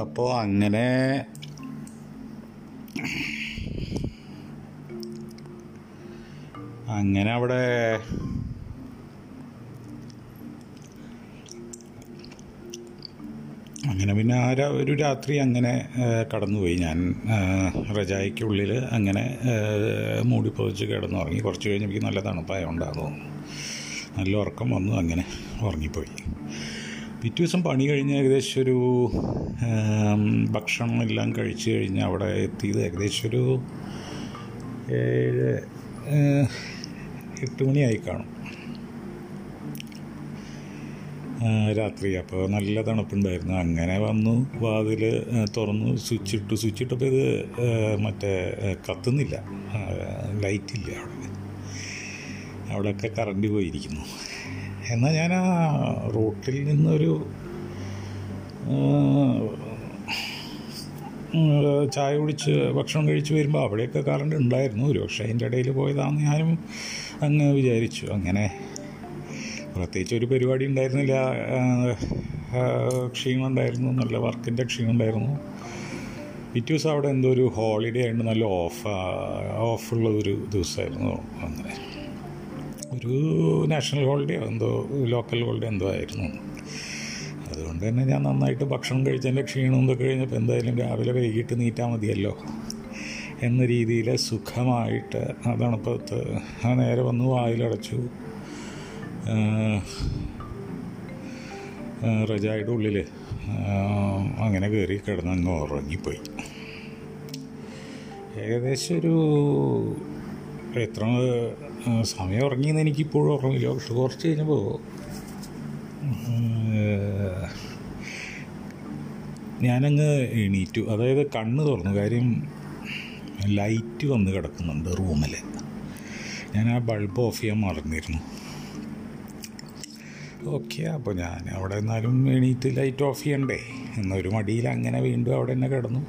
അപ്പോൾ അങ്ങനെ അങ്ങനെ അവിടെ അങ്ങനെ പിന്നെ ആ ഒരു രാത്രി അങ്ങനെ കടന്നുപോയി. ഞാൻ റജായിക്കുള്ളിൽ അങ്ങനെ മൂടി പൊതിച്ച് കിടന്നുറങ്ങി. കുറച്ച് കഴിഞ്ഞ് എനിക്ക് നല്ല തണുപ്പായ തോന്നുന്നു നല്ല ഉറക്കം വന്നു അങ്ങനെ ഉറങ്ങിപ്പോയി. പിറ്റേ ദിവസം പണി കഴിഞ്ഞ് ഏകദേശം ഒരു ഭക്ഷണം എല്ലാം കഴിച്ച് കഴിഞ്ഞ് അവിടെ എത്തിയത് ഏകദേശം ഒരു ഏഴ് എട്ട് മണിയായി കാണും ആ, രാത്രി. അപ്പോൾ നല്ല തണുപ്പുണ്ടായിരുന്നു. അങ്ങനെ വന്നു. വാതിൽ തുറന്നു. സ്വിച്ച് ഇട്ടു സ്വിച്ച് ഇട്ടപ്പോൾ ഇത് മറ്റേ കത്തുന്നില്ല. ലൈറ്റില്ല അവിടെ. അവിടെയൊക്കെ കറണ്ട് പോയിരിക്കുന്നു. എന്നാൽ ഞാൻ ആ റോട്ടിൽ നിന്നൊരു ചായ കുടിച്ച് ഭക്ഷണം കഴിച്ച് വരുമ്പോൾ അവിടെയൊക്കെ കറണ്ട് ഉണ്ടായിരുന്നു. ഒരു പക്ഷേ അതിന്റെ ഇടയിൽ പോയതാണെന്ന് ഞാനും അങ്ങ് വിചാരിച്ചു. അങ്ങനെ പ്രത്യേകിച്ച് ഒരു പരിപാടി ഉണ്ടായിരുന്നില്ല. ക്ഷീണം ഉണ്ടായിരുന്നു. നല്ല വർക്കിന്റെ ക്ഷീണം ഉണ്ടായിരുന്നു. പിറ്റേ ദിവസം അവിടെ എന്തോ ഒരു ഹോളിഡേ ആയിട്ട് നല്ല ഓഫ് ഓഫുള്ള ഒരു ദിവസമായിരുന്നു അങ്ങനെ. ഒരു നാഷണൽ ഹോളിഡേ എന്തോ ലോക്കൽ ഹോളിഡേ എന്തോ ആയിരുന്നു. അതുകൊണ്ട് തന്നെ ഞാൻ നന്നായിട്ട് ഭക്ഷണം കഴിച്ചതിന്റെ ക്ഷീണം എന്തൊക്കെ കഴിഞ്ഞപ്പോൾ എന്തായാലും രാവിലെ വൈകിട്ട് നീറ്റാൽ മതിയല്ലോ എന്ന രീതിയിൽ സുഖമായിട്ട് ആ തണുപ്പത്ത് ആ നേരെ വന്ന് വായിലടച്ചു. റജായുടെ ഉള്ളിൽ അങ്ങനെ കയറി കിടന്ന് അങ്ങ് ഉറങ്ങിപ്പോയി. ഏകദേശം ഒരു എത്ര സമയം ഉറങ്ങിയെന്ന് എനിക്കിപ്പോഴും ഓർമ്മയില്ല. പക്ഷെ കുറച്ച് കഴിഞ്ഞപ്പോൾ ഞാനങ്ങ് എണീറ്റു. അതായത് കണ്ണ് തുറന്നു. കാര്യം ലൈറ്റ് വന്ന് കിടക്കുന്നുണ്ട് റൂമിൽ ഞാൻ ആ ബൾബ് ഓഫ് ചെയ്യാൻ മറന്നിരുന്നു. ഓക്കെ അപ്പോൾ ഞാൻ അവിടെ നിന്നാലും എണീറ്റ് ലൈറ്റ് ഓഫ് ചെയ്യണ്ടേ? എന്നൊരു മടിയിൽ അങ്ങനെ വീണ്ടും അവിടെ തന്നെ കിടന്നു.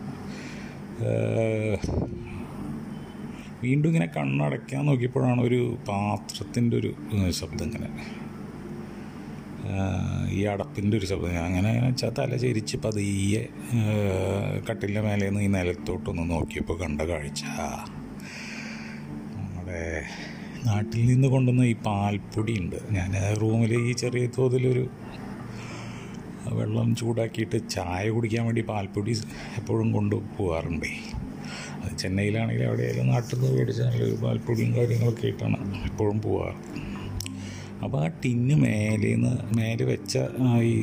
വീണ്ടും ഇങ്ങനെ കണ്ണടയ്ക്കാൻ നോക്കിയപ്പോഴാണ് ഒരു പാത്രത്തിന്റെ ഒരു ശബ്ദം ഇങ്ങനെ. ഈ അടപ്പിന്റെ ഒരു ശബ്ദം. അങ്ങനെ വെച്ചാൽ തല ചിരിച്ച് പതിയെ കട്ടിലിന്റെ മേലെ നിന്ന് ഈ നിലത്തോട്ടൊന്ന് നോക്കിയപ്പോൾ കണ്ട കാഴ്ച. നമ്മുടെ നാട്ടിൽ നിന്ന് കൊണ്ടുവന്ന ഈ പാൽപ്പൊടിയുണ്ട്. ഞാൻ റൂമിൽ ഈ ചെറിയ തോതിലൊരു വെള്ളം ചൂടാക്കിയിട്ട് ചായ കുടിക്കാൻ വേണ്ടി പാൽപ്പൊടി എപ്പോഴും കൊണ്ടു പോകാറുണ്ട് അത് ചെന്നൈയിലാണെങ്കിലും എവിടെയായാലും നാട്ടിൽ നിന്ന് മേടിച്ചാൽ ഒരു പാൽപ്പൊടിയും കാര്യങ്ങളൊക്കെ ആയിട്ടാണ് എപ്പോഴും പോവാറ് അപ്പോൾ ആ ടിന്ന് മേലേന്ന് മേലെ വെച്ച ഈ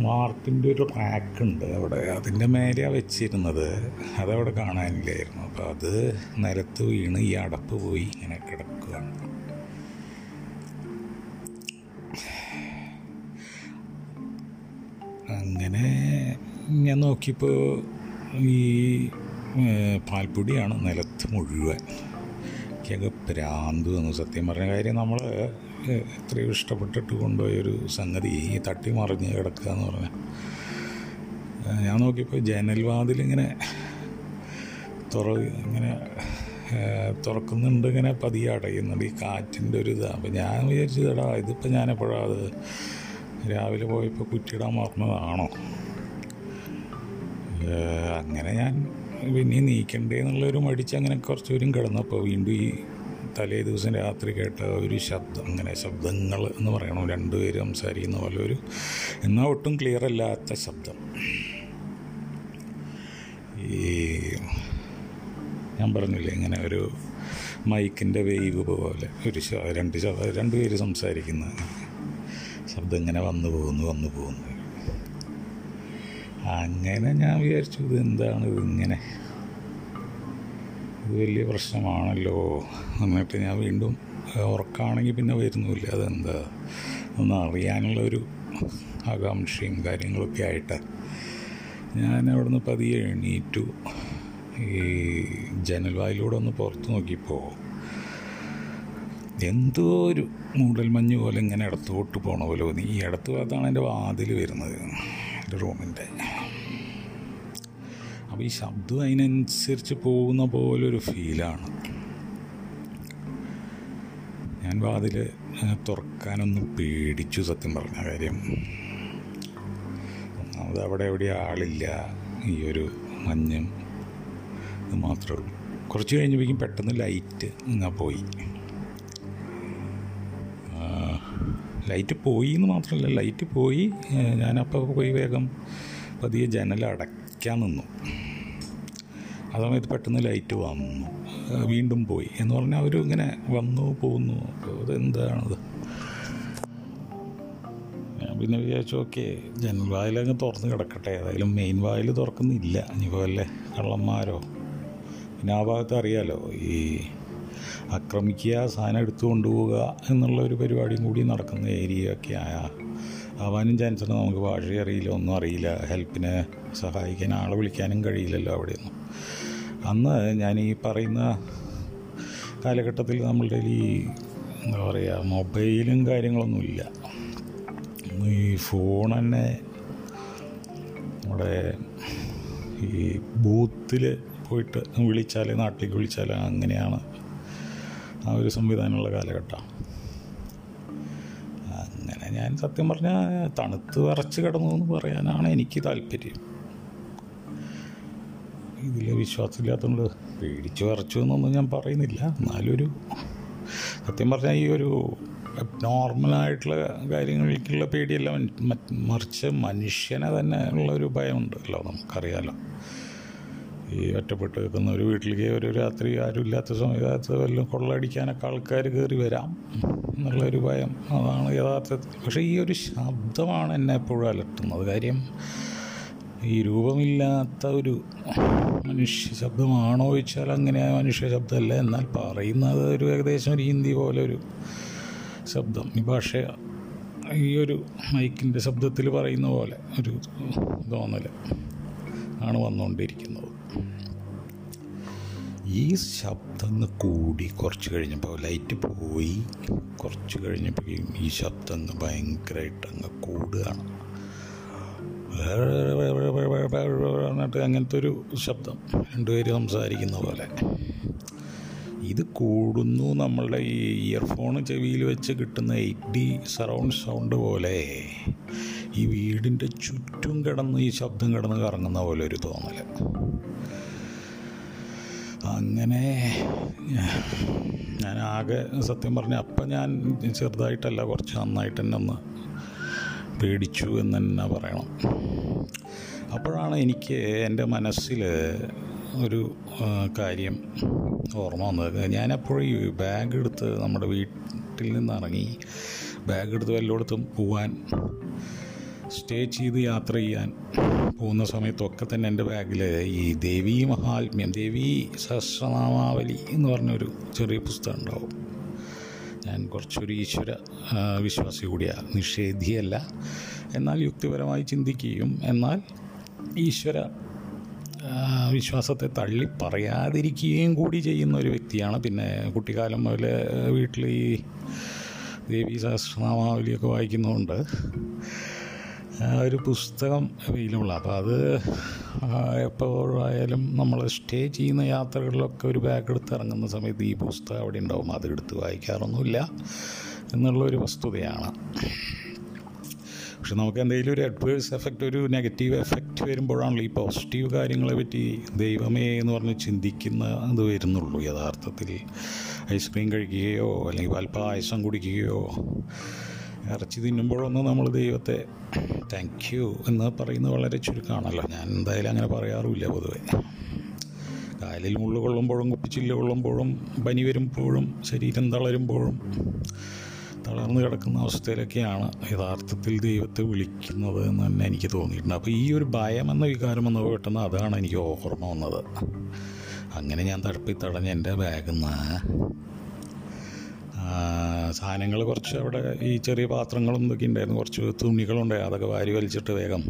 വാർപ്പിന്റെ ഒരു റാക്കുണ്ട് അവിടെ. അതിന്റെ മേലെയാണ് വെച്ചിരുന്നത്. അതവിടെ കാണാനില്ലായിരുന്നു. അപ്പോൾ അത് നിലത്ത് വീണ് ഈ അടപ്പ് പോയി ഇങ്ങനെ കിടക്കുകയാണ് അങ്ങനെ ഞാൻ നോക്കിയപ്പോൾ ഈ പാൽപ്പൊടിയാണ് നിലത്ത് മുഴുവൻ. എനിക്കൊക്കെ ഭ്രാന്ത് എന്ന് സത്യം പറഞ്ഞ കാര്യം നമ്മൾ എത്രയോ ഇഷ്ടപ്പെട്ടിട്ട് കൊണ്ടുപോയൊരു സംഗതി. ഈ തട്ടി മറിഞ്ഞ് കിടക്കുക എന്ന് പറഞ്ഞാൽ ഞാൻ നോക്കിയപ്പോൾ ജനൽവാതിലിങ്ങനെ തുറ ഇങ്ങനെ തുറക്കുന്നുണ്ട് ഇങ്ങനെ പതിയെ അടയുന്നുണ്ട്. ഈ കാറ്റിന്റെ ഒരു ഇതാണ് അപ്പോൾ ഞാൻ വിചാരിച്ചതടാ ഇതിപ്പോൾ ഞാൻ എപ്പോഴാണ് അത് രാവിലെ പോയപ്പോൾ കുറ്റിയിടാൻ മറന്നതാണോ? അങ്ങനെ ഞാൻ പിന്നെ നീക്കണ്ടേ എന്നുള്ളൊരു മടിച്ച് അങ്ങനെ കുറച്ച് ദൂരം കിടന്നപ്പോൾ വീണ്ടും ഈ തലേ ദിവസം രാത്രി കേട്ട ഒരു ശബ്ദം അങ്ങനെ ശബ്ദങ്ങൾ എന്ന് പറയണം. രണ്ടുപേര് സംസാരിക്കുന്ന പോലെ ഒരു എന്നാൽ ഒട്ടും ക്ലിയർ അല്ലാത്ത ശബ്ദം. ഈ ഞാൻ പറഞ്ഞില്ലേ ഇങ്ങനെ ഒരു മൈക്കിന്റെ വേവ് പോലെ ഒരു രണ്ട് രണ്ട് പേര് സംസാരിക്കുന്ന ശബ്ദം ഇങ്ങനെ വന്നു പോകുന്നു വന്നു പോകുന്നു. അങ്ങനെ ഞാൻ വിചാരിച്ചു ഇത് എന്താണ് ഇതിങ്ങനെ വലിയ പ്രശ്നമാണല്ലോ എന്നിട്ട് ഞാൻ വീണ്ടും ഉറക്കാണെങ്കിൽ പിന്നെ വരുന്നില്ല അതെന്താ? ഒന്ന് അറിയാനുള്ള ഒരു ആകാംക്ഷയും കാര്യങ്ങളൊക്കെ ആയിട്ട് ഞാൻ അവിടുന്ന് പതിയെ എണീറ്റു. ഈ ജനൽവായിലൂടെ ഒന്ന് പുറത്ത് നോക്കിയപ്പോൾ എന്തോ ഒരു മൂടൽമഞ്ഞ് പോലെ ഇങ്ങനെ ഇടത്തോട്ട് പോണ പോലെ തോന്നി. ഈ ഇടത്ത് ഭാഗത്താണ് എന്റെ വാതിൽ വരുന്നത് എന്റെ റൂമിന്റെ. അപ്പോൾ ഈ ശബ്ദം അതിനനുസരിച്ച് പോകുന്ന പോലൊരു ഫീലാണ്. ഞാൻ വാതിൽ തുറക്കാനൊന്നും പേടിച്ചു സത്യം പറഞ്ഞ കാര്യം. ഒന്നാമത് അവിടെ എവിടെ ആളില്ല. ഈ ഒരു മഞ്ഞും ഇത് മാത്രമേ ഉള്ളൂ. കുറച്ച് കഴിഞ്ഞപ്പോഴേക്കും പെട്ടെന്ന് ലൈറ്റ് ഇങ്ങ പോയി. ലൈറ്റ് പോയി എന്ന് മാത്രമല്ല ലൈറ്റ് പോയി. ഞാനപ്പോൾ പോയി വേഗം പതിയെ ജനൽ അടയ്ക്കാൻ നിന്നു. ആ പെട്ടെന്ന് ലൈറ്റ് വന്നു. വീണ്ടും പോയി. എന്ന് പറഞ്ഞാൽ അവർ ഇങ്ങനെ വന്നു പോകുന്നു അതെന്താണത്? ഞാൻ പിന്നെ വിചാരിച്ചു ഓക്കെ ജനൽ വായിലങ്ങ് തുറന്ന് കിടക്കട്ടെ. ഏതായാലും മെയിൻ വായിൽ തുറക്കുന്നില്ല. ഇനിയിപ്പോൾ അല്ലേ കള്ളന്മാരോ? പിന്നെ ആ ഭാഗത്ത് അറിയാലോ ഈ ആക്രമിക്കുക സാധനം എടുത്തു കൊണ്ടുപോവുക എന്നുള്ള ഒരു പരിപാടിയും കൂടി നടക്കുന്ന ഏരിയ ഒക്കെ ആയ ആവാനും ചാൻസ് ഉണ്ട്? നമുക്ക് ഭാഷ അറിയില്ല ഒന്നും അറിയില്ല. ഹെൽപ്പിന് സഹായിക്കാൻ ആളെ വിളിക്കാനും കഴിയില്ലല്ലോ അവിടെയൊന്നും. അന്ന് ഞാൻ ഈ പറയുന്ന കാലഘട്ടത്തിൽ നമ്മളുടെ ഈ എന്താ പറയുക മൊബൈലും കാര്യങ്ങളൊന്നുമില്ല ഈ ഫോൺ തന്നെ നമ്മുടെ ഈ ബൂത്തിൽ പോയിട്ട് വിളിച്ചാൽ നാട്ടിലേക്ക് വിളിച്ചാൽ അങ്ങനെയാണ് ആ ഒരു സംവിധാനമുള്ള കാലഘട്ടം. ഞാൻ സത്യം പറഞ്ഞാൽ തണുത്ത് വിറച്ച് കിടന്നു എന്ന് പറയാനാണ് എനിക്ക് താല്പര്യം. ഇതിൽ വിശ്വാസമില്ലാത്തതുകൊണ്ട് പേടിച്ച് വിറച്ചു എന്നൊന്നും ഞാൻ പറയുന്നില്ല. എന്നാലൊരു സത്യം പറഞ്ഞാൽ ഈ ഒരു നോർമലായിട്ടുള്ള കാര്യങ്ങളിലേക്കുള്ള പേടിയല്ല മറിച്ച് മനുഷ്യനെ തന്നെ ഉള്ള ഒരു ഭയമുണ്ടല്ലോ നമുക്കറിയാലോ. ഈ ഒറ്റപ്പെട്ട് നിൽക്കുന്ന ഒരു വീട്ടിലേക്ക് ഒരു രാത്രി ആരും ഇല്ലാത്ത സമയത്ത് വല്ലതും കൊള്ളടിക്കാനൊക്കെ ആൾക്കാർ കയറി വരാം എന്നുള്ളൊരു ഭയം. അതാണ് യഥാർത്ഥത്തിൽ. പക്ഷേ ഈ ഒരു ശബ്ദമാണ് എന്നെ എപ്പോഴും അലട്ടുന്നത്. കാര്യം ഈ രൂപമില്ലാത്ത ഒരു മനുഷ്യ ശബ്ദമാണോ ചോദിച്ചാൽ അങ്ങനെ മനുഷ്യ ശബ്ദമല്ല. എന്നാൽ പറയുന്നത് ഒരു ഏകദേശം ഒരു ഹിന്ദി പോലെ ഒരു ശബ്ദം. ഈ ഭാഷ ഈ ഒരു മൈക്കിന്റെ ശബ്ദത്തിൽ പറയുന്ന പോലെ ഒരു തോന്നൽ ആണ് വന്നുകൊണ്ടിരിക്കുന്നത്. ഈ ശബ്ദം ഒന്ന് കൂടി കുറച്ച് കഴിഞ്ഞപ്പോൾ ലൈറ്റ് പോയി. കുറച്ച് കഴിഞ്ഞപ്പോഴേക്കും ഈ ശബ്ദം ഒന്ന് ഭയങ്കരമായിട്ട് അങ്ങ് കൂടുകയാണ്. എന്നിട്ട് അങ്ങനത്തെ ഒരു ശബ്ദം രണ്ടുപേര് സംസാരിക്കുന്ന പോലെ. ഇത് കൂടുന്നു നമ്മളുടെ ഈ ഇയർഫോൺ ചെവിയിൽ വെച്ച് കിട്ടുന്ന എയ്റ്റ് ഡി സറൗണ്ട് സൗണ്ട് പോലെ. ഈ വീടിന്റെ ചുറ്റും കിടന്ന് ഈ ശബ്ദം കിടന്ന് കറങ്ങുന്ന പോലെ ഒരു തോന്നൽ അങ്ങനെ ഞാൻ ആകെ സത്യം പറഞ്ഞ അപ്പം ഞാൻ ചെറുതായിട്ടല്ല കുറച്ച് നന്നായിട്ട് തന്നെ ഒന്ന് പേടിച്ചു എന്ന് തന്നെ പറയണം. അപ്പോഴാണ് എനിക്ക് എന്റെ മനസ്സിൽ ഒരു കാര്യം ഓർമ്മ വന്നത്. ഞാനെപ്പോഴും ഈ ബാഗ് എടുത്ത് നമ്മുടെ വീട്ടിൽ നിന്നിറങ്ങി ബാഗ് എടുത്ത് വല്ലയിടത്തും പോവാൻ സ്റ്റേ ചെയ്ത് യാത്ര ചെയ്യാൻ പോകുന്ന സമയത്തൊക്കെ തന്നെ എന്റെ ബാഗിൽ ഈ ദേവി മഹാത്മ്യം ദേവി സഹസ്രനാമാവലി എന്ന് പറഞ്ഞൊരു ചെറിയ പുസ്തകം ഉണ്ടാവും. ഞാൻ കുറച്ചൊരു ഈശ്വര വിശ്വാസി കൂടിയാണ് നിഷേധിയല്ല. എന്നാൽ യുക്തിപരമായി ചിന്തിക്കുകയും എന്നാൽ ഈശ്വര വിശ്വാസത്തെ തള്ളി പറയാതിരിക്കുകയും കൂടി ചെയ്യുന്ന ഒരു വ്യക്തിയാണ്. പിന്നെ കുട്ടിക്കാലം മുതൽ വീട്ടിൽ ഈ ദേവി സഹസ്രനാമാവലിയൊക്കെ വായിക്കുന്നതുകൊണ്ട് ഒരു പുസ്തകം അവൈലബിളാണ് അപ്പോൾ അത് എപ്പോഴായാലും നമ്മൾ സ്റ്റേ ചെയ്യുന്ന യാത്രകളിലൊക്കെ ഒരു ബാഗ് എടുത്ത് ഇറങ്ങുന്ന സമയത്ത് ഈ പുസ്തകം അവിടെ ഉണ്ടാവും. അത് അതെടുത്ത് വായിക്കാറൊന്നുമില്ല എന്നുള്ളൊരു വസ്തുതയാണ്. പക്ഷെ നമുക്ക് എന്തെങ്കിലും ഒരു അഡ്വേഴ്സ് എഫക്റ്റ് ഒരു നെഗറ്റീവ് എഫക്റ്റ് വരുമ്പോഴാണല്ലോ ഈ പോസിറ്റീവ് കാര്യങ്ങളെ പറ്റി ദൈവമേ എന്ന് പറഞ്ഞ് ചിന്തിക്കുന്ന അത് വരുന്നുള്ളൂ യഥാർത്ഥത്തിൽ. ഐസ്ക്രീം കഴിക്കുകയോ അല്ലെങ്കിൽ പാൽപ്പായസം കുടിക്കുകയോ ഇറച്ചി തിന്നുമ്പോഴൊന്നും നമ്മൾ ദൈവത്തെ താങ്ക് യു എന്ന് പറയുന്നത് വളരെ ചുരുക്കമാണല്ലോ. ഞാൻ എന്തായാലും അങ്ങനെ പറയാറുമില്ല പൊതുവെ. കാലിൽ മുള്ളു കൊള്ളുമ്പോഴും കുപ്പിച്ചില്ല കൊള്ളുമ്പോഴും പനി വരുമ്പോഴും ശരീരം തളരുമ്പോഴും തളർന്നു കിടക്കുന്ന അവസ്ഥയിലൊക്കെയാണ് യഥാർത്ഥത്തിൽ ദൈവത്തെ വിളിക്കുന്നത് എന്ന് തന്നെ എനിക്ക് തോന്നിയിട്ടുണ്ട്. അപ്പോൾ ഈ ഒരു ഭയം എന്ന വികാരം എന്ന് പെട്ടെന്ന് അതാണ് എനിക്ക് ഓർമ്മ വന്നത്. അങ്ങനെ ഞാൻ തടപ്പി തടഞ്ഞ് എന്റെ ബാഗിൽ നിന്ന് സാധനങ്ങൾ കുറച്ച് അവിടെ ഈ ചെറിയ പാത്രങ്ങളും ഇതൊക്കെ ഉണ്ടായിരുന്നു. കുറച്ച് തുണികളുണ്ടായി അതൊക്കെ വാരി വലിച്ചിട്ട് വേഗം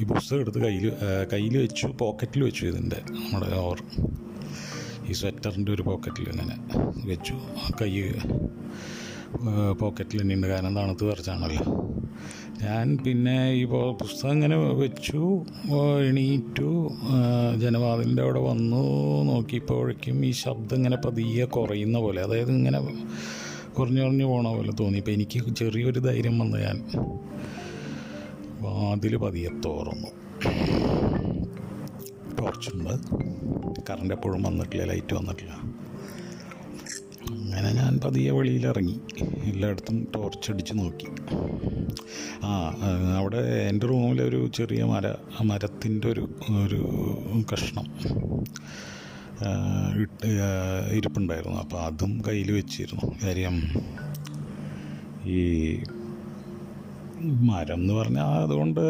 ഈ പുസ്തകം എടുത്ത് കയ്യിൽ കയ്യിൽ വെച്ചു പോക്കറ്റിൽ വെച്ചു ഇതിന്റെ. നമ്മുടെ ഓർ ഈ സ്വെറ്ററിന്റെ ഒരു പോക്കറ്റിൽ ഇങ്ങനെ വെച്ചു. കൈ പോക്കറ്റിൽ തന്നെ ഉണ്ട് കാരണം തണുത്ത് പറിച്ചാണല്ലോ ഞാൻ പിന്നെ ഇപ്പോൾ പുസ്തകം ഇങ്ങനെ വെച്ചു എണീറ്റു ജനവാതിന്റെ അവിടെ വന്നു നോക്കിയപ്പോഴേക്കും ഈ ശബ്ദം ഇങ്ങനെ പതിയെ കുറയുന്ന പോലെ അതായത് ഇങ്ങനെ കുറഞ്ഞു കുറഞ്ഞു പോണ പോലെ തോന്നി. ഇപ്പം എനിക്ക് ചെറിയൊരു ധൈര്യം വന്നു ഞാൻ. വാതിൽ പതിയെ തോറുന്നു. ടോർച്ചുണ്ട് കറണ്ട് എപ്പോഴും വന്നിട്ടില്ല ലൈറ്റ് വന്നിട്ടില്ല. അങ്ങനെ ഞാൻ പതിയെ വെളിയിലിറങ്ങി. എല്ലായിടത്തും ടോർച്ച് അടിച്ച് നോക്കി. ആ അവിടെ എന്റെ റൂമിലൊരു ചെറിയ മര മരത്തിന്റെ ഒരു ഒരു കഷ്ണം ഇട്ട് ഇരിപ്പുണ്ടായിരുന്നു. അപ്പോൾ അതും കയ്യിൽ വെച്ചിരുന്നു. കാര്യം ഈ മരം എന്ന് പറഞ്ഞാൽ അതുകൊണ്ട്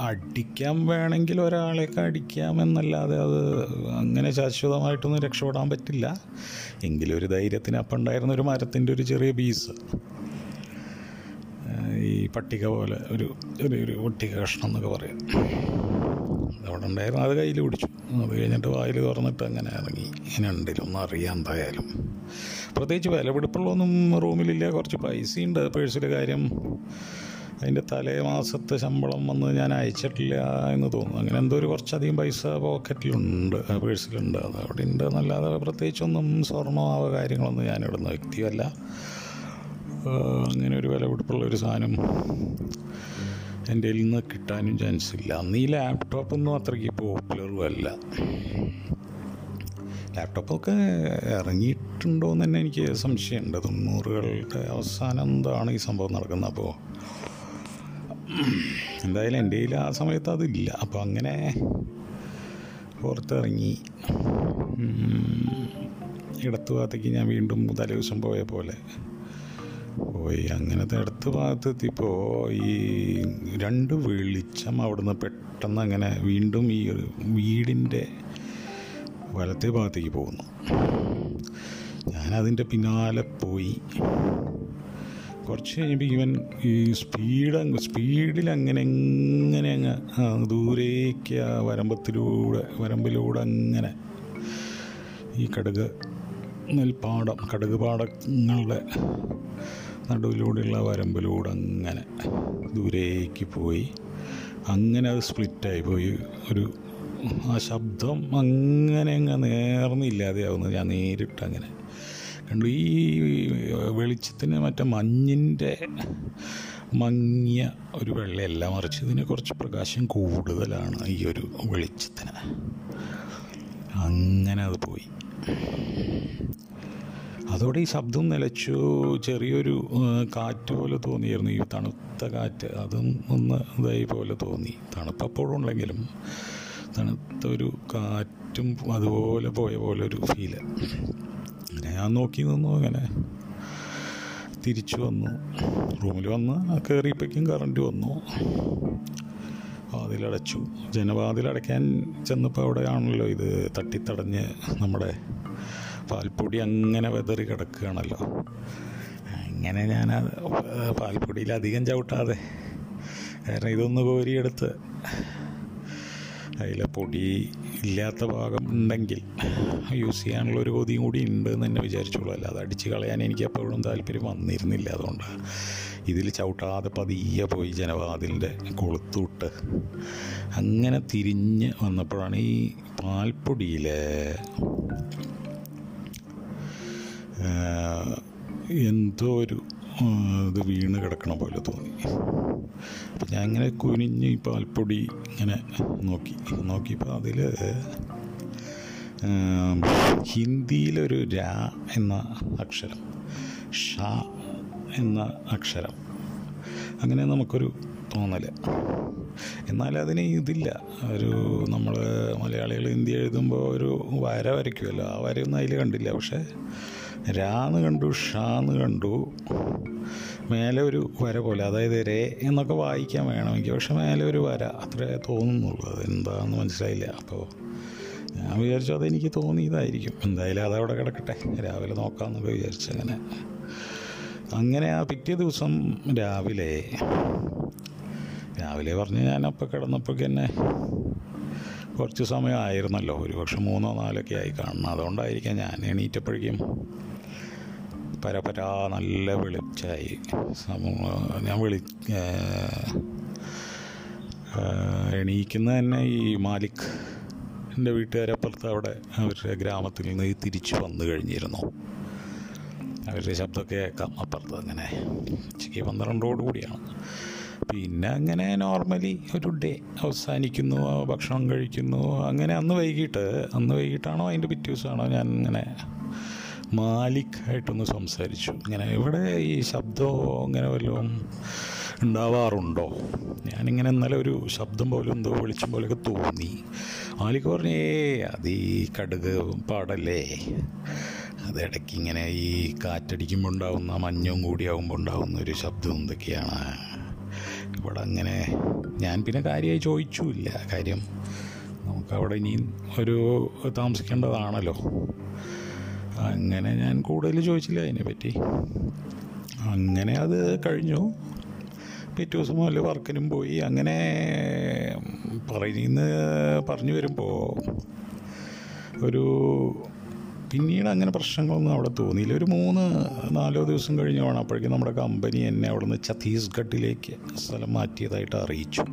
അടിക്കാൻ വേണമെങ്കിൽ ഒരാളെയൊക്കെ അടിക്കാമെന്നല്ലാതെ അത് അങ്ങനെ ശാശ്വതമായിട്ടൊന്നും രക്ഷപ്പെടാൻ പറ്റില്ല. എങ്കിലും ഒരു ധൈര്യത്തിന് അപ്പം ഉണ്ടായിരുന്ന ഒരു മരത്തിന്റെ ഒരു ചെറിയ പീസ്. ഈ പട്ടിക പോലെ ഒരു ഒരു ഒരു പട്ടിക കഷ്ണം എന്നൊക്കെ പറയാം. അവിടെ ഉണ്ടായിരുന്നു. അത് കയ്യിൽ പിടിച്ചു. അത് കഴിഞ്ഞിട്ട് വായിൽ തുറന്നിട്ട് അങ്ങനെ ഇറങ്ങി. ഇങ്ങനെ ഉണ്ടിലൊന്നും അറിയാം എന്തായാലും. പ്രത്യേകിച്ച് വിലപിടിപ്പുള്ളൊന്നും റൂമിലില്ല. കുറച്ച് പൈസയുണ്ട്. പേഴ്സിലെ കാര്യം. അതിന്റെ തലേ മാസത്തെ ശമ്പളം വന്ന് ഞാൻ അയച്ചിട്ടില്ല എന്ന് തോന്നുന്നു. അങ്ങനെ എന്തോ ഒരു കുറച്ചധികം പൈസ പോക്കറ്റിലുണ്ട് പേഴ്സിലുണ്ട്. അത് അവിടെ ഉണ്ട് എന്നല്ലാതെ പ്രത്യേകിച്ചൊന്നും സ്വർണമാവ കാര്യങ്ങളൊന്നും ഞാൻ ഇടുന്ന വ്യക്തിയല്ല അങ്ങനെ ഒരു വില വിലപിടിപ്പുള്ള ഒരു സാധനം എന്റെ കയ്യിൽ നിന്ന് കിട്ടാനും ചാൻസ് ഇല്ല. അന്ന് ഈ ലാപ്ടോപ്പൊന്നും അത്രയ്ക്ക് പോപ്പുലറും അല്ല. ലാപ്ടോപ്പൊക്കെ ഇറങ്ങിയിട്ടുണ്ടോ എന്ന് തന്നെ എനിക്ക് സംശയമുണ്ട്. തൊണ്ണൂറുകളുടെ അവസാനം എന്താണ് ഈ സംഭവം നടക്കുന്നത്? അപ്പോൾ എന്തായാലും എന്റെ കയ്യിൽ ആ സമയത്ത് അതില്ല. അപ്പോൾ അങ്ങനെ പുറത്തിറങ്ങി. ഇടത്തു ഭാഗത്തേക്ക് ഞാൻ വീണ്ടും തലേ ദിവസം പോയ പോലെ പോയി. അങ്ങനത്തെ അടുത്ത ഭാഗത്തെത്തിയപ്പോൾ ഈ രണ്ട് വെളിച്ചം അവിടുന്ന് പെട്ടെന്ന് അങ്ങനെ വീണ്ടും ഈ ഒരു വീടിന്റെ വലത്തെ ഭാഗത്തേക്ക് പോകുന്നു. ഞാനതിന്റെ പിന്നാലെ പോയി. കുറച്ച് കഴിയുമ്പോൾ ഇവൻ ഈ സ്പീഡ് സ്പീഡിൽ അങ്ങനെ എങ്ങനെ അങ്ങ് ദൂരേക്ക് ആ വരമ്പത്തിലൂടെ വരമ്പിലൂടെ അങ്ങനെ ഈ കടുക് നെൽപ്പാടം കടുക് പാടങ്ങളുടെ നടുവിലൂടെയുള്ള വരമ്പിലൂടെ അങ്ങനെ ദൂരേക്ക് പോയി. അങ്ങനെ അത് സ്പ്ലിറ്റായി പോയി. ഒരു ആ ശബ്ദം അങ്ങനെ അങ്ങ് നേർന്നില്ലാതെയാവുന്നത് ഞാൻ നേരിട്ട് അങ്ങനെ കണ്ടു. ഈ വെളിച്ചത്തിന് മറ്റേ മഞ്ഞിന്റെ മങ്ങിയ ഒരു വെള്ളയല്ല മറിച്ച് ഇതിന് കുറച്ച് പ്രകാശം കൂടുതലാണ് ഈ ഒരു വെളിച്ചത്തിന്. അങ്ങനെ അത് പോയി. അതോടെ ഈ ശബ്ദം നിലച്ചു. ചെറിയൊരു കാറ്റ് പോലെ തോന്നിയിരുന്നു ഈ തണുത്ത കാറ്റ് അതും ഒന്ന് ഇതായി പോലെ തോന്നി. തണുപ്പപ്പോഴും ഉണ്ടെങ്കിലും തണുത്ത ഒരു കാറ്റും അതുപോലെ പോയ പോലെ ഒരു ഫീൽ അങ്ങനെ ഞാൻ നോക്കി നിന്നു അങ്ങനെ. തിരിച്ചു വന്നു. റൂമിൽ വന്ന് കയറിയപ്പോഴേക്കും കറണ്ട് വന്നു. വാതിലടച്ചു ജനവാതിലടയ്ക്കാൻ ചെന്നപ്പോൾ അവിടെയാണല്ലോ ഇത് തട്ടിത്തടഞ്ഞ് നമ്മുടെ പാൽപ്പൊടി അങ്ങനെ വെതറി കിടക്കുകയാണല്ലോ. അങ്ങനെ ഞാൻ പാൽപ്പൊടിയിൽ അധികം ചവിട്ടാതെ. കാരണം ഇതൊന്ന് കോരിയെടുത്ത് അതിലെ പൊടി ഇല്ലാത്ത ഭാഗം ഉണ്ടെങ്കിൽ യൂസ് ചെയ്യാനുള്ള ഒരു കൊതിയും കൂടി ഉണ്ട് എന്ന് തന്നെ വിചാരിച്ചോളൂ. അല്ലാതെ അടിച്ച് കളയാൻ എനിക്ക് എപ്പോഴും താല്പര്യം വന്നിരുന്നില്ല. അതുകൊണ്ട് ഇതിൽ ചവിട്ടാതെ പതിയെ പോയി ജനവാതിലിന്റെ കൊളുത്തുവിട്ട് അങ്ങനെ തിരിഞ്ഞ് വന്നപ്പോഴാണ് ഈ പാൽപ്പൊടിയിലെ എന്തോ ഒരു ഇത് വീണ് കിടക്കണ പോലെ തോന്നി. അപ്പം ഞാൻ ഇങ്ങനെ കുനിഞ്ഞ് ഈ പാൽപ്പൊടി ഇങ്ങനെ നോക്കി. നോക്കിയപ്പോൾ അതിൽ ഹിന്ദിയിലൊരു രാ എന്ന അക്ഷരം ഷ എന്ന അക്ഷരം. അങ്ങനെ നമുക്കൊരു തോന്നൽ എന്നാൽ അതിന് ഇതില്ല. ഒരു നമ്മൾ മലയാളികൾ ഹിന്ദി എഴുതുമ്പോൾ ഒരു വര വരയ്ക്കുമല്ലോ ആ വരയൊന്നും അതിൽ കണ്ടില്ല. പക്ഷേ രാന്ന് കണ്ടു ഷാന്ന് കണ്ടു. മേലെ ഒരു വര പോലെ അതായത് രേ എന്നൊക്കെ വായിക്കാൻ വേണമെങ്കിൽ പക്ഷെ മേലെ ഒരു വര അത്രേ തോന്നുന്നുള്ളൂ. അത് എന്താണെന്ന് മനസ്സിലായില്ല. അപ്പോൾ ഞാൻ വിചാരിച്ചു അതെനിക്ക് തോന്നിയതായിരിക്കും. എന്തായാലും അതവിടെ കിടക്കട്ടെ. രാവിലെ നോക്കാമെന്നൊക്കെ വിചാരിച്ചു അങ്ങനെ. അങ്ങനെ ആ പിറ്റേ ദിവസം രാവിലെ രാവിലെ പറഞ്ഞ് ഞാൻ അപ്പം കിടന്നപ്പോഴേക്ക് തന്നെ കുറച്ച് സമയമായിരുന്നല്ലോ. ഒരു പക്ഷെ മൂന്നോ നാലൊക്കെ ആയി കാണണം. അതുകൊണ്ടായിരിക്കാം ഞാൻ എണീറ്റപ്പോഴേക്കും പരപരാ നല്ല വെളിച്ചായി ഞാൻ വിളി എണീക്കുന്ന തന്നെ ഈ മാലിക് എന്റെ വീട്ടുകാരപ്പുറത്ത് അവിടെ അവരുടെ ഗ്രാമത്തിൽ നിന്ന് തിരിച്ചു വന്നു കഴിഞ്ഞിരുന്നു. അവരുടെ ശബ്ദമൊക്കെ കേൾക്കാം അപ്പുറത്ത് അങ്ങനെ. ഉച്ചയ്ക്ക് പന്ത്രണ്ടോട് കൂടിയാണ്. പിന്നെ അങ്ങനെ നോർമലി ഒരു ഡേ അവസാനിക്കുന്നു ഭക്ഷണം കഴിക്കുന്നു. അങ്ങനെ അന്ന് വൈകിട്ട് അന്ന് വൈകിട്ടാണോ അതിന്റെ പിറ്റേ ദിവസമാണോ ഞാൻ ഇങ്ങനെ മാലിക് ആയിട്ടൊന്ന് സംസാരിച്ചു. ഇങ്ങനെ ഇവിടെ ഈ ശബ്ദമോ അങ്ങനെ വല്ലതും ഉണ്ടാവാറുണ്ടോ? ഞാനിങ്ങനെ ഇന്നലെ ഒരു ശബ്ദം പോലും എന്തോ വെളിച്ചം പോലെയൊക്കെ തോന്നി. മാലിക് പറഞ്ഞേ അത് ഈ കടുക് പാടല്ലേ? അത് ഇടയ്ക്ക് ഇങ്ങനെ ഈ കാറ്റടിക്കുമ്പോൾ ഉണ്ടാകുന്ന മഞ്ഞും കൂടിയാകുമ്പോൾ ഉണ്ടാകുന്ന ഒരു ശബ്ദം എന്തൊക്കെയാണ്? ഇവിടെ അങ്ങനെ ഞാൻ പിന്നെ കാര്യമായി ചോദിച്ചുമില്ല കാര്യം നമുക്കവിടെ ഇനിയും ഒരു താമസിക്കേണ്ടതാണല്ലോ. അങ്ങനെ ഞാൻ കൂടുതൽ ചോദിച്ചില്ല അതിനെപ്പറ്റി. അങ്ങനെ അത് കഴിഞ്ഞു. പിറ്റേ ദിവസം മുതൽ വർക്കിനും പോയി. അങ്ങനെ പറയുന്ന പറഞ്ഞു വരുമ്പോൾ ഒരു പിന്നീട് അങ്ങനെ പ്രശ്നങ്ങളൊന്നും അവിടെ തോന്നിയില്ല. ഒരു മൂന്ന് നാലോ ദിവസം കഴിഞ്ഞ് വേണം അപ്പോഴേക്കും നമ്മുടെ കമ്പനി എന്നെ അവിടെ നിന്ന് ഛത്തീസ്ഗഡിലേക്ക് സ്ഥലം മാറ്റിയതായിട്ട് അറിയിച്ചു.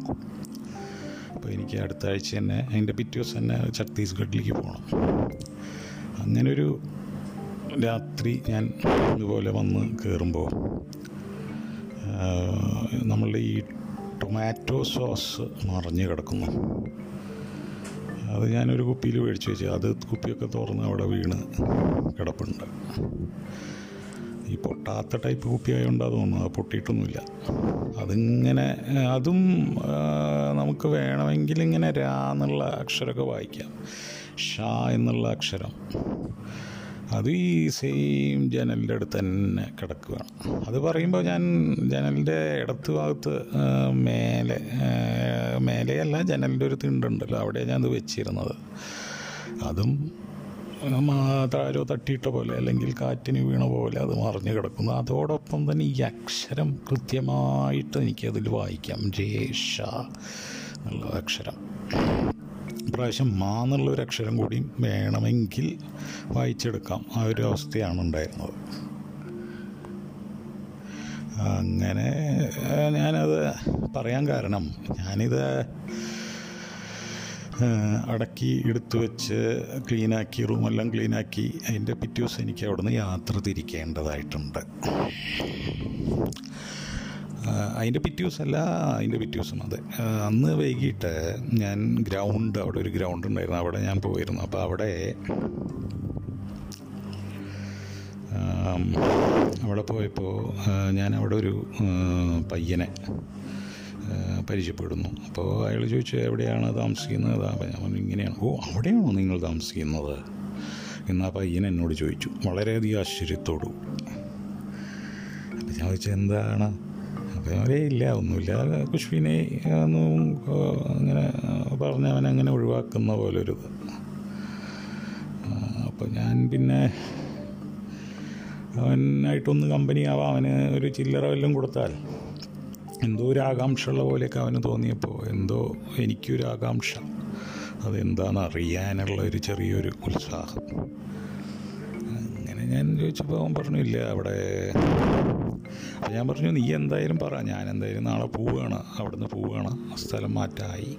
അപ്പോൾ എനിക്ക് അടുത്ത ആഴ്ച തന്നെ അതിന്റെ പിറ്റേ ദിവസം തന്നെ ഛത്തീസ്ഗഡിലേക്ക് പോകണം അങ്ങനൊരു രാത്രി ഞാൻ ഇതുപോലെ വന്ന് കയറുമ്പോൾ നമ്മളുടെ ഈ ടൊമാറ്റോ സോസ് മറിഞ്ഞ് കിടക്കുന്നു. അത് ഞാനൊരു കുപ്പിയിൽ മേടിച്ച് വെച്ചു അത് കുപ്പിയൊക്കെ തുറന്ന് അവിടെ വീണ് കിടപ്പുണ്ട്. ഈ പൊട്ടാത്ത ടൈപ്പ് കുപ്പി ആയതുകൊണ്ട് അത് തോന്നുന്നു അത് പൊട്ടിയിട്ടൊന്നുമില്ല. അതിങ്ങനെ അതും നമുക്ക് വേണമെങ്കിൽ ഇങ്ങനെ രാ എന്നുള്ള അക്ഷരമൊക്കെ വായിക്കാം. ഷാ എന്നുള്ള അക്ഷരം. അത് ഈ സെയിം ജനലിന്റെ അടുത്ത് തന്നെ കിടക്കുകയാണ് അത് പറയുമ്പോൾ ഞാൻ ജനലിന്റെ ഇടത്ത് ഭാഗത്ത് മേലെ മേലെയല്ല ജനലിന്റെ ഒരു തിണ്ടുണ്ടല്ലോ. അവിടെ ഞാൻ അത് വെച്ചിരുന്നത് അതും താഴോ തട്ടിയിട്ട പോലെ അല്ലെങ്കിൽ കാറ്റിന് വീണ പോലെ അത് മറിഞ്ഞ് കിടക്കുന്നു. അതോടൊപ്പം തന്നെ ഈ അക്ഷരം കൃത്യമായിട്ട് എനിക്കതിൽ വായിക്കാം. ജേഷ എന്നുള്ള അക്ഷരം. പ്രാവശ്യം മാ എന്നുള്ളൊരു അക്ഷരം കൂടി വേണമെങ്കിൽ വായിച്ചെടുക്കാം. ആ ഒരു അവസ്ഥയാണ് ഉണ്ടായിരുന്നത്. അങ്ങനെ ഞാനത് പറയാൻ കാരണം ഞാനിത് അടക്കി എടുത്തു വെച്ച് ക്ലീനാക്കി റൂമെല്ലാം ക്ലീനാക്കി അതിന്റെ പിറ്റേ ദിവസം എനിക്ക് അവിടുന്ന് യാത്ര തിരിക്കേണ്ടതായിട്ടുണ്ട്. അതിന്റെ പിറ്റേ ദിവസമല്ല അതിന്റെ പിറ്റേ അതെ. അന്ന് വൈകിട്ട് ഞാൻ ഗ്രൗണ്ട് അവിടെ ഒരു ഗ്രൗണ്ട് ഉണ്ടായിരുന്നു അവിടെ ഞാൻ പോയിരുന്നു. അപ്പോൾ അവിടെ അവിടെ പോയപ്പോൾ ഞാൻ അവിടെ ഒരു പയ്യനെ പരിചയപ്പെടുന്നു. അപ്പോൾ അയാൾ ചോദിച്ചു എവിടെയാണ് താമസിക്കുന്നത്? അപ്പം ഞാൻ ഇങ്ങനെയാണ്. ഓ അവിടെയാണോ നിങ്ങൾ താമസിക്കുന്നത്? എന്ന് പയ്യൻ എന്നോട് ചോദിച്ചു വളരെയധികം ആശ്ചര്യത്തോടു. അപ്പം ഞാൻ എന്താണ്? അവരെ ഇല്ല ഒന്നുമില്ല. കുഷ്വിനെ ഒന്നും അങ്ങനെ പറഞ്ഞ് അവൻ അങ്ങനെ ഒഴിവാക്കുന്ന പോലൊരു അപ്പോൾ ഞാൻ പിന്നെ അവനായിട്ടൊന്ന് കമ്പനി ആവാം അവന് ഒരു ചില്ലറ വല്ലതും കൊടുത്താൽ എന്തോ ഒരു ആകാംക്ഷ ഉള്ള പോലെയൊക്കെ അവന് തോന്നിയപ്പോൾ എന്തോ എനിക്കൊരു ആകാംക്ഷ. അതെന്താണെന്ന് അറിയാനുള്ള ഒരു ചെറിയൊരു ഉത്സാഹം. അങ്ങനെ ഞാൻ ചോദിച്ചപ്പോൾ അവൻ പറഞ്ഞില്ല അവിടെ അപ്പം ഞാൻ പറഞ്ഞു നീ എന്തായാലും പറ ഞാൻ എന്തായാലും നാളെ പോവുകയാണ്. അവിടുന്ന് പോവുകയാണ്. സ്ഥലം മാറ്റായി.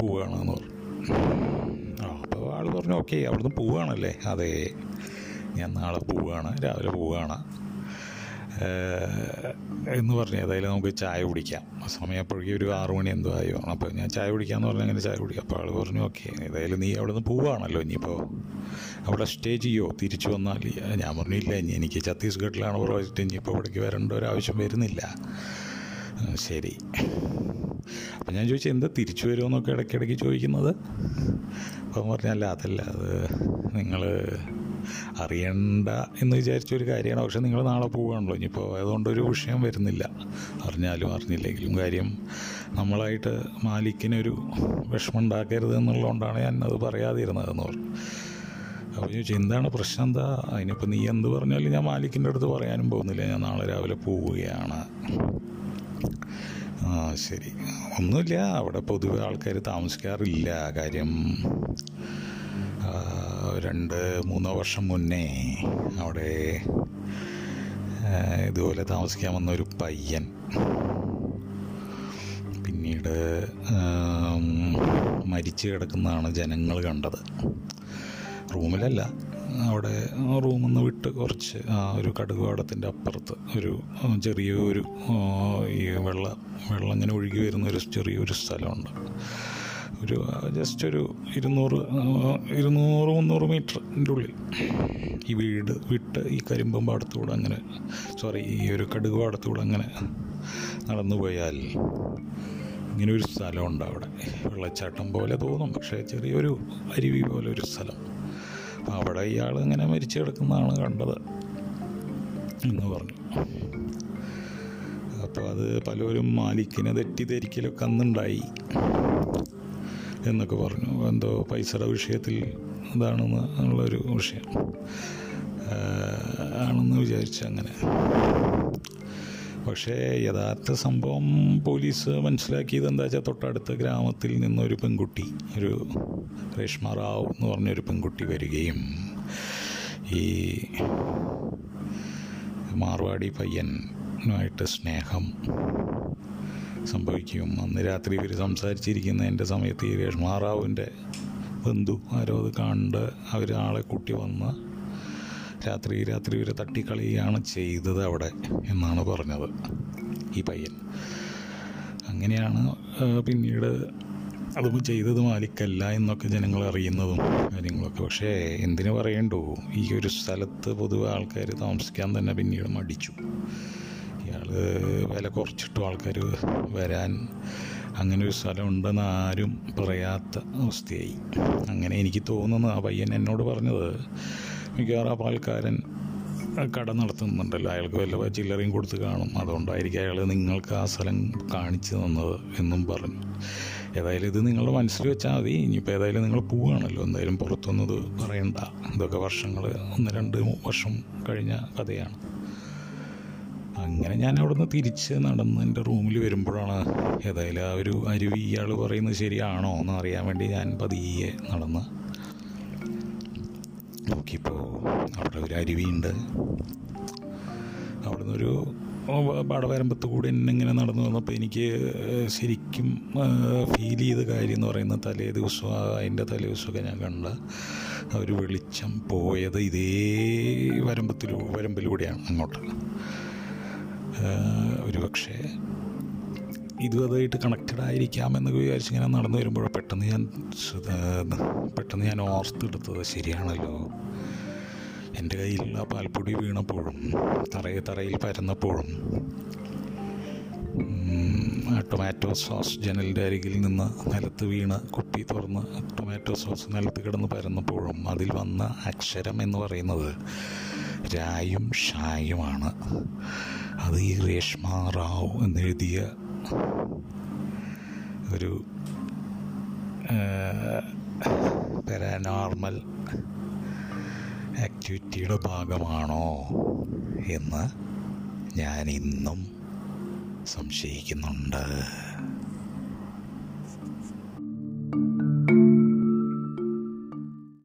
പോവുകയാണ് എന്ന് പറഞ്ഞു. അപ്പോൾ ആൾ പറഞ്ഞു ഓക്കെ അവിടുന്ന് പോവുകയാണല്ലേ? അതെ ഞാൻ നാളെ പോവുകയാണ് രാവിലെ പോവുകയാണ്. എന്ന് പറഞ്ഞു ഏതായാലും നമുക്ക് ചായ കുടിക്കാം. സമയം അപ്പോഴേക്കും ഒരു ആറു മണി എന്തോ ആയോ. അപ്പോൾ ഞാൻ ചായ കുടിക്കാമെന്ന് പറഞ്ഞാൽ അങ്ങനെ ചായ കുടിക്കാം. അപ്പോൾ ആൾ പറഞ്ഞു ഓക്കെ ഏതായാലും നീ അവിടെ നിന്ന് പോവുകയാണല്ലോ ഇനിയിപ്പോൾ. അവിടെ സ്റ്റേ ചെയ്യോ? തിരിച്ചു വന്നാൽ ഞാൻ പറഞ്ഞില്ല ഇനി എനിക്ക് ഛത്തീസ്ഗഡിലാണ് പ്രോജക്റ്റ് ഇനിയിപ്പോൾ ഇവിടേക്ക് വരേണ്ട ഒരു ആവശ്യം വരുന്നില്ല. ശരി. അപ്പം ഞാൻ ചോദിച്ചു എന്താ തിരിച്ചു വരുമെന്നൊക്കെ ഇടയ്ക്കിടയ്ക്ക് ചോദിക്കുന്നത്? അപ്പം പറഞ്ഞല്ല അതല്ല അത് നിങ്ങൾ അറിയണ്ട എന്ന് വിചാരിച്ച ഒരു കാര്യമാണ്. പക്ഷെ നിങ്ങൾ നാളെ പോവുകയാണല്ലോ. ഇനിയിപ്പോൾ അതുകൊണ്ടൊരു വിഷയം വരുന്നില്ല. അറിഞ്ഞാലും അറിഞ്ഞില്ലെങ്കിലും കാര്യം നമ്മളായിട്ട് മാലിക്കിനൊരു വിഷമം ഉണ്ടാക്കരുത് എന്നുള്ളതുകൊണ്ടാണ് ഞാൻ അത് പറയാതിരുന്നതെന്ന് പറഞ്ഞു. അപ്പോൾ ചോദിച്ചു എന്താണ് പ്രശ്നം? എന്താ? അതിനിപ്പോൾ നീ എന്ത് പറഞ്ഞാലും ഞാൻ മാലിക്കിന്റെ അടുത്ത് പറയാനും പോകുന്നില്ല. ഞാൻ നാളെ രാവിലെ പോവുകയാണ്. ആ ശരി. ഒന്നുമില്ല. അവിടെ പൊതുവെ ആൾക്കാർ താമസിക്കാറില്ല. കാര്യം രണ്ട് മൂന്നോ വർഷം മുന്നേ അവിടെ ഇതുപോലെ താമസിക്കാൻ വന്ന ഒരു പയ്യൻ. പിന്നീട് മരിച്ചു കിടക്കുന്നതാണ് ജനങ്ങൾ കണ്ടത്. റൂമിലല്ല അവിടെ റൂമിൽ നിന്ന് വിട്ട് കുറച്ച് ആ ഒരു കടുകുവാടത്തിന്റെ അപ്പുറത്ത് ഒരു ചെറിയൊരു ഈ വെള്ളം വെള്ളം ഇങ്ങനെ ഒഴുകി വരുന്ന ഒരു ചെറിയൊരു സ്ഥലമുണ്ട്. ഒരു ജസ്റ്റ് ഒരു ഇരുന്നൂറ് ഇരുന്നൂറ് മുന്നൂറ് മീറ്ററിന്റെ ഉള്ളിൽ. ഈ വീട് വിട്ട് ഈ കരിമ്പം പാടത്തുകൂടെ അങ്ങനെ സോറി ഈ ഒരു കടുക് പാടത്തുകൂടെ അങ്ങനെ നടന്നു പോയാൽ ഇങ്ങനെ ഒരു സ്ഥലമുണ്ട് അവിടെ. വെള്ളച്ചാട്ടം പോലെ തോന്നും പക്ഷേ ചെറിയൊരു അരുവി പോലെ ഒരു സ്ഥലം. അപ്പം അവിടെ ഇയാൾ ഇങ്ങനെ മരിച്ചു കിടക്കുന്നതാണ് കണ്ടത് എന്ന് പറഞ്ഞു. അപ്പോൾ അത് പലരും മാലിക്കിനെ തെറ്റിദ്ധരിക്കലൊക്കെ അന്നുണ്ടായി. എന്നൊക്കെ പറഞ്ഞു. എന്തോ പൈസയുടെ വിഷയത്തിൽ ഇതാണെന്ന് ഉള്ളൊരു വിഷയം. ആണെന്ന് വിചാരിച്ചു അങ്ങനെ. പക്ഷേ യഥാർത്ഥ സംഭവം പോലീസ് മനസ്സിലാക്കിയത് എന്താ വെച്ചാൽ തൊട്ടടുത്ത ഗ്രാമത്തിൽ നിന്നൊരു പെൺകുട്ടി ഒരു രേഷ്മ റാവു എന്ന് പറഞ്ഞൊരു പെൺകുട്ടി വരികയും ഈ മാർവാടി പയ്യനുമായിട്ട് സ്നേഹം സംഭവിക്കും. അന്ന് രാത്രി ഇവർ സംസാരിച്ചിരിക്കുന്നതിന്റെ സമയത്ത് ഈ രേഷ്മാറാവുവിന്റെ ബന്ധു ആരോ അത് കണ്ട് അവർ ആളെ കൂട്ടി വന്ന് രാത്രി രാത്രി ഇവരെ തട്ടിക്കളിയാണ് ചെയ്തത് അവിടെ എന്നാണ് പറഞ്ഞത് ഈ പയ്യൻ. അങ്ങനെയാണ് പിന്നീട് അതും ചെയ്തത് മാലിക്കല്ല എന്നൊക്കെ ജനങ്ങൾ അറിയുന്നതും കാര്യങ്ങളൊക്കെ. പക്ഷേ എന്തിനു പറയണ്ടോ? ഈ ഒരു സ്ഥലത്ത് പൊതുവെ ആൾക്കാർ താമസിക്കാൻ തന്നെ പിന്നീട് മടിച്ചു. ഇയാൾ വില കുറച്ചിട്ടും ആൾക്കാർ വരാൻ അങ്ങനെ ഒരു സ്ഥലം ഉണ്ടെന്ന് ആരും പറയാത്ത അവസ്ഥയായി. അങ്ങനെ എനിക്ക് തോന്നുന്നു ആ പയ്യൻ എന്നോട് പറഞ്ഞത് മിക്കവാറും ആ പാൽക്കാരൻ കട നടത്തുന്നുണ്ടല്ലോ. അയാൾക്ക് വല്ല ചില്ലറയും കൊടുത്ത് കാണും. അതുകൊണ്ടായിരിക്കും അയാൾ നിങ്ങൾക്ക് ആ സ്ഥലം കാണിച്ചു തന്നത് എന്നും പറഞ്ഞു. ഏതായാലും ഇത് നിങ്ങളുടെ മനസ്സിൽ വെച്ചാൽ മതി. ഇനിയിപ്പോൾ ഏതായാലും നിങ്ങൾ പോവുകയാണല്ലോ. എന്തായാലും പുറത്തൊന്നും ഇത് പറയണ്ട. ഇതൊക്കെ വർഷങ്ങൾ ഒന്ന് രണ്ട് വർഷം കഴിഞ്ഞ കഥയാണ്. അങ്ങനെ ഞാൻ അവിടുന്ന് തിരിച്ച് നടന്ന് എന്റെ റൂമിൽ വരുമ്പോഴാണ് ഏതായാലും ആ ഒരു അരുവി ഇയാൾ പറയുന്നത് ശരിയാണോ എന്ന് അറിയാൻ വേണ്ടി ഞാൻ പതിയെ നടന്ന് നോക്കിയപ്പോൾ അവിടെ ഒരു അരുവിയുണ്ട്. അവിടെ നിന്നൊരു പാടവരമ്പത്ത് കൂടി എന്നെ ഇങ്ങനെ നടന്നു വന്നപ്പോൾ എനിക്ക് ശരിക്കും ഫീൽ ചെയ്ത കാര്യം എന്ന് പറയുന്നത് തലേ ദിവസം അതിന്റെ തലേ ദിവസമൊക്കെ ഞാൻ കണ്ട ഒരു വെളിച്ചം പോയത് ഇതേ വരമ്പത്തിലൂ വരമ്പിലൂടെയാണ് അങ്ങോട്ട്. ഒരു പക്ഷേ ഇതും അതായിട്ട് കണക്റ്റഡ് ആയിരിക്കാമെന്ന് വിചാരിച്ച് ഇങ്ങനെ നടന്നു വരുമ്പോൾ പെട്ടെന്ന് ഞാൻ പെട്ടെന്ന് ഞാൻ ഓർത്തെടുത്തത് ശരിയാണല്ലോ. എന്റെ കയ്യിലുള്ള പാൽപ്പൊടി വീണപ്പോഴും തറയെ തറയിൽ പരന്നപ്പോഴും ടൊമാറ്റോ സോസ് ജനലിന്റെ അരികിൽ നിന്ന് നിലത്ത് വീണ് കുപ്പി തുറന്ന് ടൊമാറ്റോ സോസ് നിലത്ത് കിടന്ന് പരന്നപ്പോഴും അതിൽ വന്ന അക്ഷരം എന്ന് പറയുന്നത് രായും ഷായുമാണ്. അത് ഈ രേഷ്മ റാവു എന്നെഴുതിയ ഒരു പാരാനോർമൽ ആക്ടിവിറ്റിയുടെ ഭാഗമാണോ എന്ന് ഞാൻ ഇന്നും സംശയിക്കുന്നുണ്ട്.